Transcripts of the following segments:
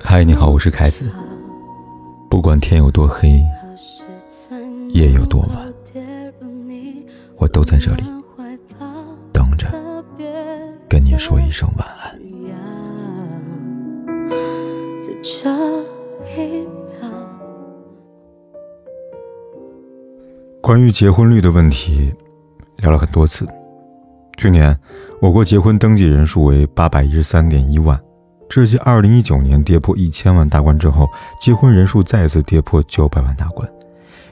嗨，你好，我是凯子。不管天有多黑，夜有多晚，我都在这里等着跟你说一声晚安。关于结婚率的问题，聊了很多次。去年，我国结婚登记人数为八百一十三点一万，这是继二零一九年跌破一千万大关之后，结婚人数再次跌破九百万大关，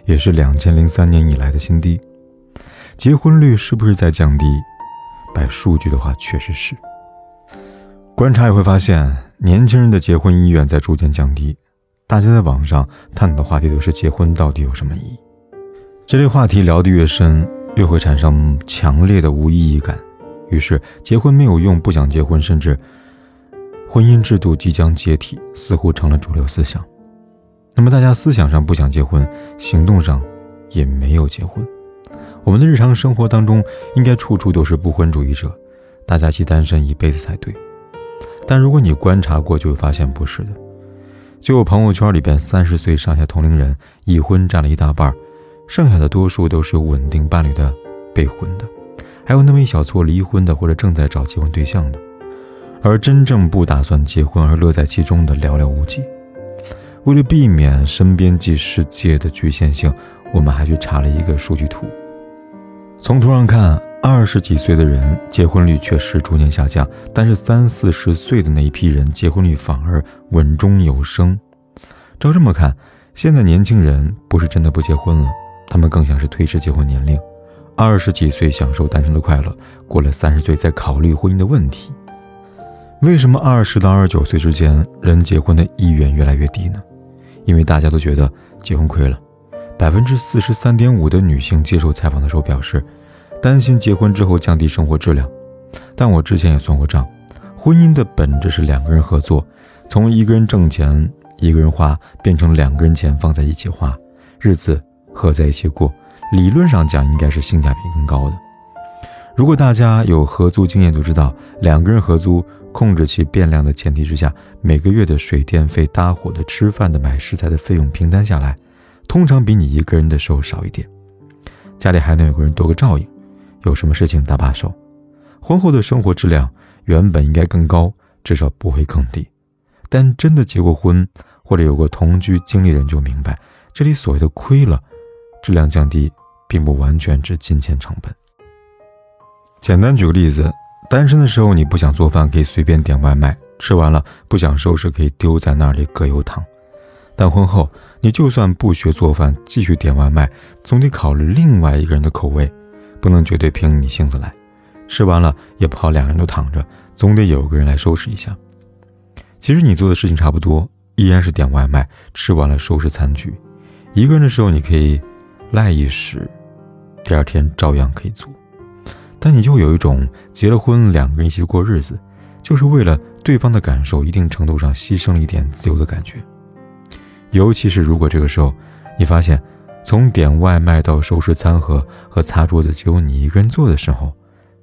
也是两千零三年以来的新低。结婚率是不是在降低？摆数据的话，确实是。观察也会发现，年轻人的结婚意愿在逐渐降低，大家在网上探讨的话题都是结婚到底有什么意义。这类话题聊得越深。越会产生强烈的无意义感，于是结婚没有用，不想结婚，甚至婚姻制度即将解体，似乎成了主流思想。那么大家思想上不想结婚，行动上也没有结婚。我们的日常生活当中，应该处处都是不婚主义者，大家系单身一辈子才对。但如果你观察过，就会发现不是的。就我朋友圈里边，三十岁上下同龄人已婚占了一大半。剩下的多数都是有稳定伴侣的备婚的，还有那么一小撮离婚的或者正在找结婚对象的，而真正不打算结婚而乐在其中的寥寥无几。为了避免身边即世界的局限性，我们还去查了一个数据图。从图上看，二十几岁的人结婚率确实逐年下降，但是三四十岁的那一批人结婚率反而稳中有升。照这么看，现在年轻人不是真的不结婚了。他们更像是推迟结婚年龄，二十几岁享受单身的快乐，过了三十岁再考虑婚姻的问题。为什么二十到二十九岁之间人结婚的意愿越来越低呢？因为大家都觉得结婚亏了。百分之四十三点五的女性接受采访的时候表示，担心结婚之后降低生活质量。但我之前也算过账，婚姻的本质是两个人合作，从一个人挣钱一个人花，变成两个人钱放在一起花，日子。合在一起过，理论上讲应该是性价比更高的。如果大家有合租经验，就知道两个人合租，控制其变量的前提之下，每个月的水电费、搭伙的、吃饭的、买食材的费用平摊下来，通常比你一个人的时候少一点。家里还能有个人多个照应，有什么事情搭把手。婚后的生活质量原本应该更高，至少不会更低。但真的结过婚或者有过同居经历的人就明白，这里所谓的亏了。质量降低，并不完全指金钱成本。简单举个例子，单身的时候你不想做饭，可以随便点外卖，吃完了不想收拾，可以丢在那里葛优躺。但婚后，你就算不学做饭，继续点外卖，总得考虑另外一个人的口味，不能绝对凭你性子来。吃完了也不好两个人都躺着，总得有个人来收拾一下。其实你做的事情差不多，依然是点外卖，吃完了收拾残局。一个人的时候，你可以。赖一时，第二天照样可以做，但你就有一种结了婚两个人一起过日子，就是为了对方的感受，一定程度上牺牲了一点自由的感觉。尤其是如果这个时候你发现，从点外卖到收拾餐盒和擦桌子只有你一个人做的时候，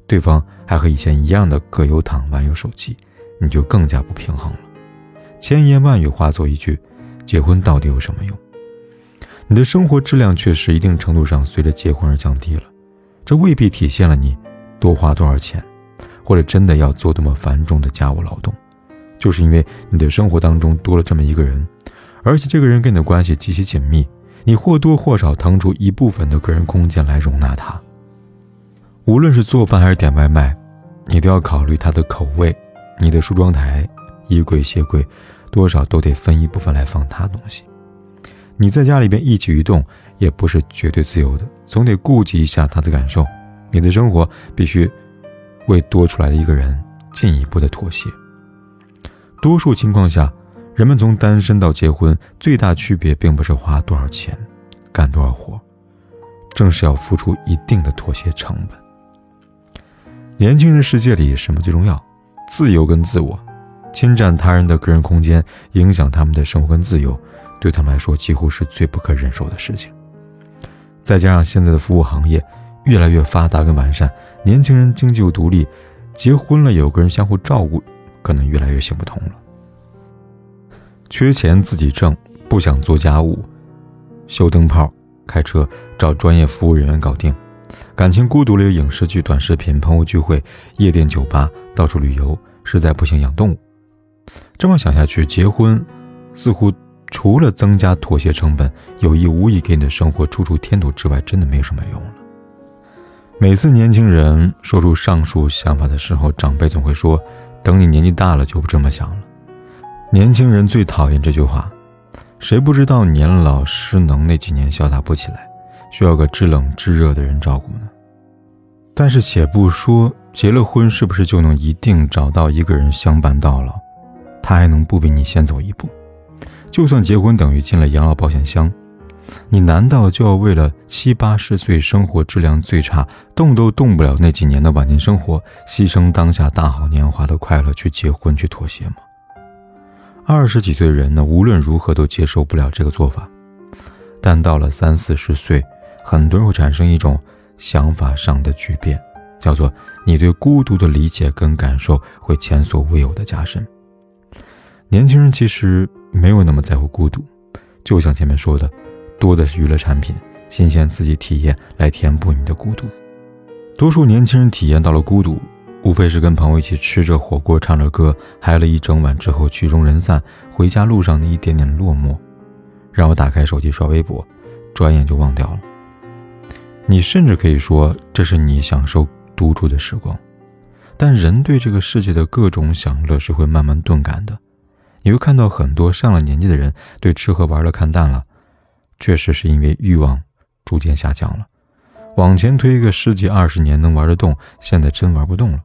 对方还和以前一样的葛优躺玩有手机，你就更加不平衡了。千言万语化作一句：结婚到底有什么用？你的生活质量确实一定程度上随着结婚而降低了，这未必体现了你多花多少钱，或者真的要做多么繁重的家务劳动，就是因为你的生活当中多了这么一个人，而且这个人跟你的关系极其紧密，你或多或少腾出一部分的个人空间来容纳他。无论是做饭还是点外卖，你都要考虑他的口味，你的梳妆台、衣柜、鞋柜，多少都得分一部分来放他东西。你在家里边一举一动也不是绝对自由的，总得顾及一下他的感受。你的生活必须为多出来的一个人进一步的妥协。多数情况下，人们从单身到结婚，最大区别并不是花多少钱，干多少活，正是要付出一定的妥协成本。年轻人世界里，什么最重要？自由跟自我。侵占他人的个人空间，影响他们的生活跟自由。对他们来说，几乎是最不可忍受的事情。再加上现在的服务行业越来越发达跟完善，年轻人经济又独立，结婚了有个人相互照顾，可能越来越行不通了。缺钱自己挣，不想做家务，修灯泡、开车找专业服务人员搞定。感情孤独了有影视剧、短视频、朋友聚会、夜店、酒吧，到处旅游。实在不行养动物。这么想下去，结婚似乎除了增加妥协成本，有意无意给你的生活出出添堵之外，真的没什么用了。每次年轻人说出上述想法的时候，长辈总会说：“等你年纪大了就不这么想了。”年轻人最讨厌这句话。谁不知道年老失能那几年潇洒不起来，需要个知冷知热的人照顾呢？但是且不说结了婚是不是就能一定找到一个人相伴到老，他还能不比你先走一步？就算结婚等于进了养老保险箱。你难道就要为了七八十岁生活质量最差、动都动不了那几年的晚年生活，牺牲当下大好年华的快乐去结婚去妥协吗？二十几岁的人呢，无论如何都接受不了这个做法。但到了三四十岁，很多人会产生一种想法上的巨变，叫做你对孤独的理解跟感受会前所未有的加深。年轻人其实没有那么在乎孤独，就像前面说的。多的是娱乐产品、新鲜刺激体验来填补你的孤独。多数年轻人体验到了孤独，无非是跟朋友一起吃着火锅、唱着歌，嗨了一整晚之后曲终人散，回家路上的一点点落寞，让我打开手机刷微博，转眼就忘掉了。你甚至可以说这是你享受独处的时光，但人对这个世界的各种享乐是会慢慢钝感的。你会看到很多上了年纪的人对吃喝玩乐看淡了。确实是因为欲望逐渐下降了，往前推个十几二十年能玩得动，现在真玩不动了。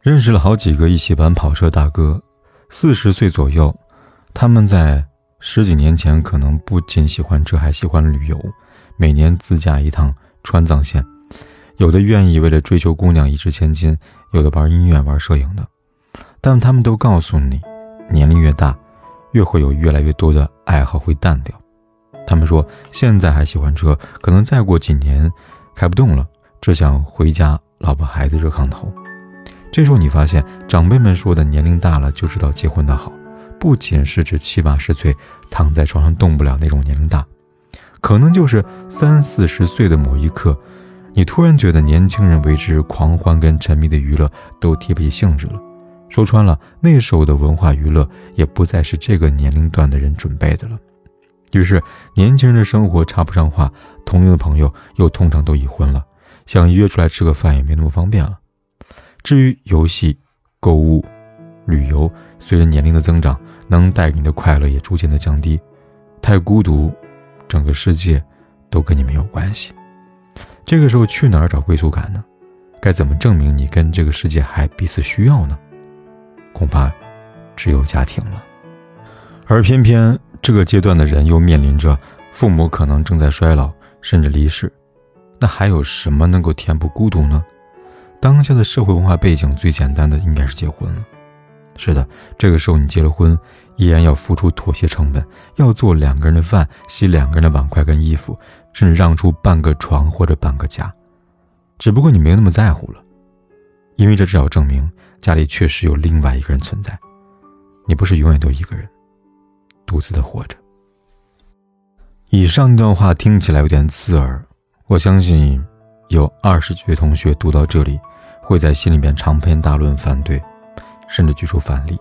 认识了好几个一起玩跑车大哥，四十岁左右，他们在十几年前可能不仅喜欢车，还喜欢旅游，每年自驾一趟川藏线。有的愿意为了追求姑娘一掷千金，有的玩音乐、玩摄影的，但他们都告诉你，年龄越大，越会有越来越多的爱好会淡掉。他们说，现在还喜欢车，可能再过几年开不动了，只想回家，老婆孩子热炕头。这时候你发现，长辈们说的年龄大了就知道结婚的好，不仅是指七八十岁躺在床上动不了那种年龄大，可能就是三四十岁的某一刻，你突然觉得年轻人为之狂欢跟沉迷的娱乐都提不起兴致了。说穿了，那时候的文化娱乐也不再是这个年龄段的人准备的了。于是，年轻人的生活插不上话，同龄的朋友又通常都已婚了，想约出来吃个饭也没那么方便了。至于游戏、购物、旅游，随着年龄的增长，能带给你的快乐也逐渐的降低。太孤独，整个世界都跟你没有关系。这个时候去哪儿找归属感呢？该怎么证明你跟这个世界还彼此需要呢？恐怕只有家庭了。而偏偏。这个阶段的人又面临着父母可能正在衰老，甚至离世，那还有什么能够填补孤独呢？当下的社会文化背景最简单的应该是结婚了。是的，这个时候你结了婚，依然要付出妥协成本，要做两个人的饭，洗两个人的碗筷跟衣服，甚至让出半个床或者半个家。只不过你没有那么在乎了，因为这至少证明家里确实有另外一个人存在，你不是永远都一个人。独自的活着。以上那段话听起来有点刺耳，我相信有二十几位同学读到这里，会在心里面长篇大论反对，甚至举出反例。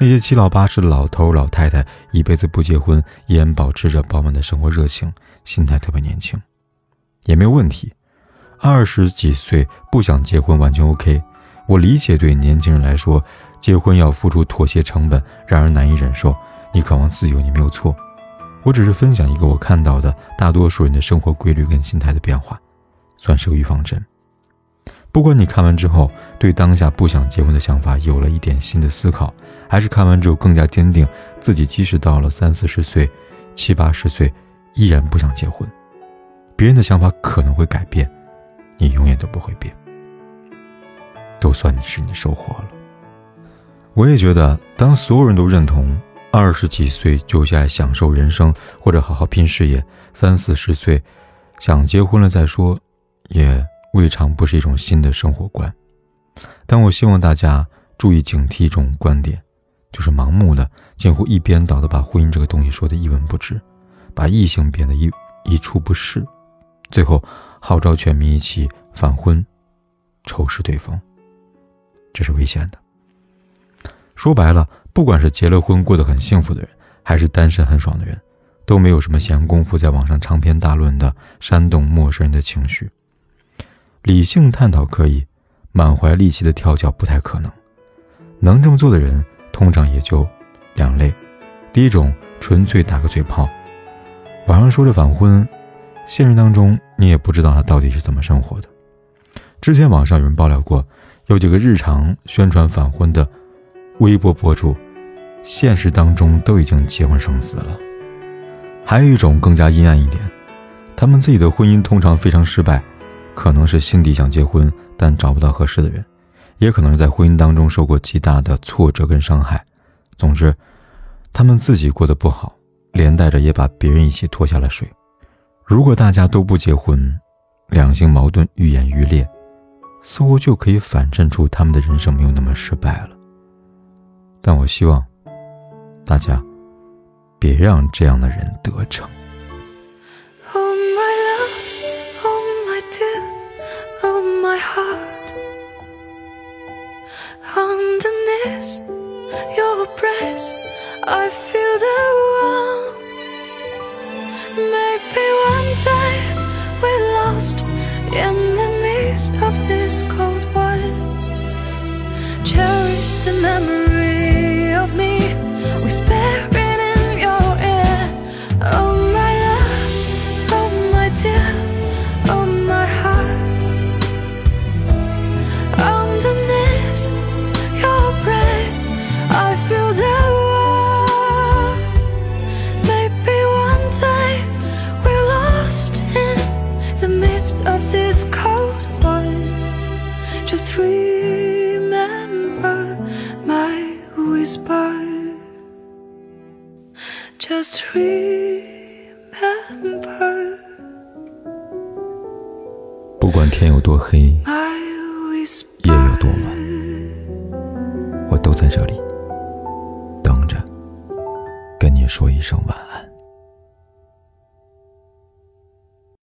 那些七老八十的老头老太太，一辈子不结婚，依然保持着饱满的生活热情，心态特别年轻，也没有问题。二十几岁不想结婚完全 OK，我理解，对年轻人来说，结婚要付出妥协成本，让人难以忍受。你渴望自由，你没有错。我只是分享一个我看到的大多数人的生活规律跟心态的变化，算是个预防针。不管你看完之后对当下不想结婚的想法有了一点新的思考，还是看完之后更加坚定自己，即使到了三四十岁、七八十岁，依然不想结婚。别人的想法可能会改变，你永远都不会变。都算你是你收获了。我也觉得，当所有人都认同。二十几岁就该享受人生，或者好好拼事业；三四十岁想结婚了再说，也未尝不是一种新的生活观。但我希望大家注意警惕一种观点，就是盲目的、近乎一边倒的把婚姻这个东西说的一文不值，把异性变得一一处不是，最后号召全民一起反婚，仇视对方。这是危险的。说白了，不管是结了婚过得很幸福的人，还是单身很爽的人，都没有什么闲工夫在网上长篇大论的煽动陌生人的情绪。理性探讨可以，满怀戾气的跳脚不太可能。能这么做的人，通常也就两类：第一种，纯粹打个嘴炮，网上说着反婚，现实当中你也不知道他到底是怎么生活的。之前网上有人爆料过。有几个日常宣传反婚的微博博主，现实当中都已经结婚生子了。还有一种更加阴暗一点，他们自己的婚姻通常非常失败，可能是心底想结婚但找不到合适的人，也可能是在婚姻当中受过极大的挫折跟伤害。总之，他们自己过得不好，连带着也把别人一起拖下了水。如果大家都不结婚，两性矛盾愈演愈烈。似乎就可以反衬出他们的人生没有那么失败了。但我希望大家别让这样的人得逞。Of this cold war. Cherish the memory whisper. Just remember. 不管天有多黑，夜有多晚，我都在这里等着，跟你说一声晚安。